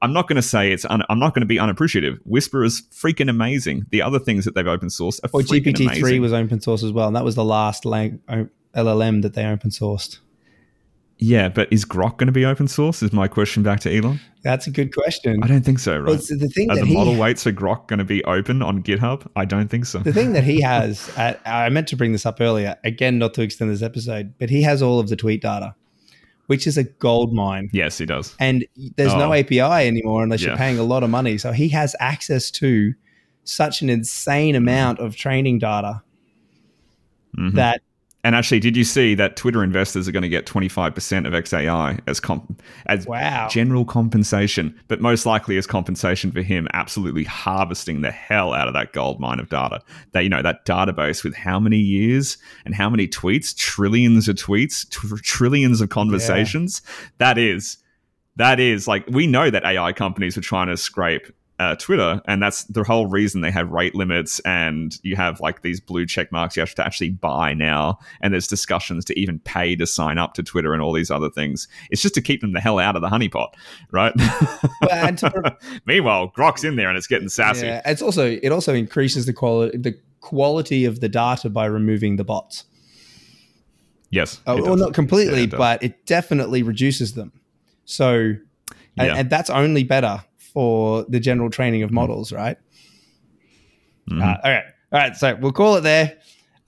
I'm not going to say it's. Un, I'm not going to be unappreciative. Whisper is freaking amazing. The other things that they've open sourced are freaking GPT three was open source as well, and that was the last lang- LLM that they open sourced. Yeah, but is Grok going to be open source? Is my question back to Elon? That's a good question. I don't think so. Right? Well, the thing Are the he model weights for Grok going to be open on GitHub? I don't think so. the thing that he has, at, I meant to bring this up earlier, again, not to extend this episode, but he has all of the tweet data, which is a gold mine. Yes, he does. And there's no Oh. API anymore unless you're paying a lot of money. So he has access to such an insane amount of training data Mhm. that And actually, did you see that Twitter investors are going to get 25% of XAI as comp- as Wow. general compensation, but most likely as compensation for him absolutely harvesting the hell out of that gold mine of data. That you know that database with how many years and how many tweets, trillions of tweets, tr- trillions of conversations. That is that is like we know that AI companies were trying to scrape uh, Twitter, and that's the whole reason they have rate limits, and you have like these blue check marks you have to actually buy now, and there's discussions to even pay to sign up to Twitter and all these other things. It's just to keep them the hell out of the honeypot, right? Well, to- Meanwhile, Grok's in there and it's getting sassy. yeah, it's also it also increases the quality the quality of the data by removing the bots. Yes, it well, not completely, Yeah, it but it definitely reduces them. So, and, Yeah. and that's only better for the general training of models, right? Mhm. Uh, all right, all right. So we'll call it there.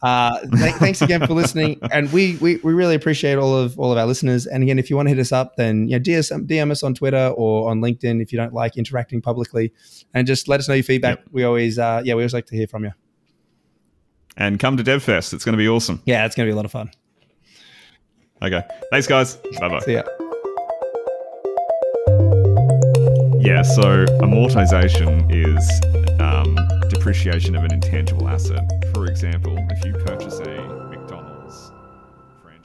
Uh, th- thanks again for listening, and we, we we really appreciate all of all of our listeners. And again, if you want to hit us up, then you know, DM, DM us on Twitter or on LinkedIn if you don't like interacting publicly, and just let us know your feedback. We always uh, yeah, we always like to hear from you. and come to DevFest. It's going to be awesome. Yeah, it's gonna be a lot of fun. Okay. Thanks, guys. Bye bye. See ya. Yeah, so amortization is um, depreciation of an intangible asset. For example, if you purchase a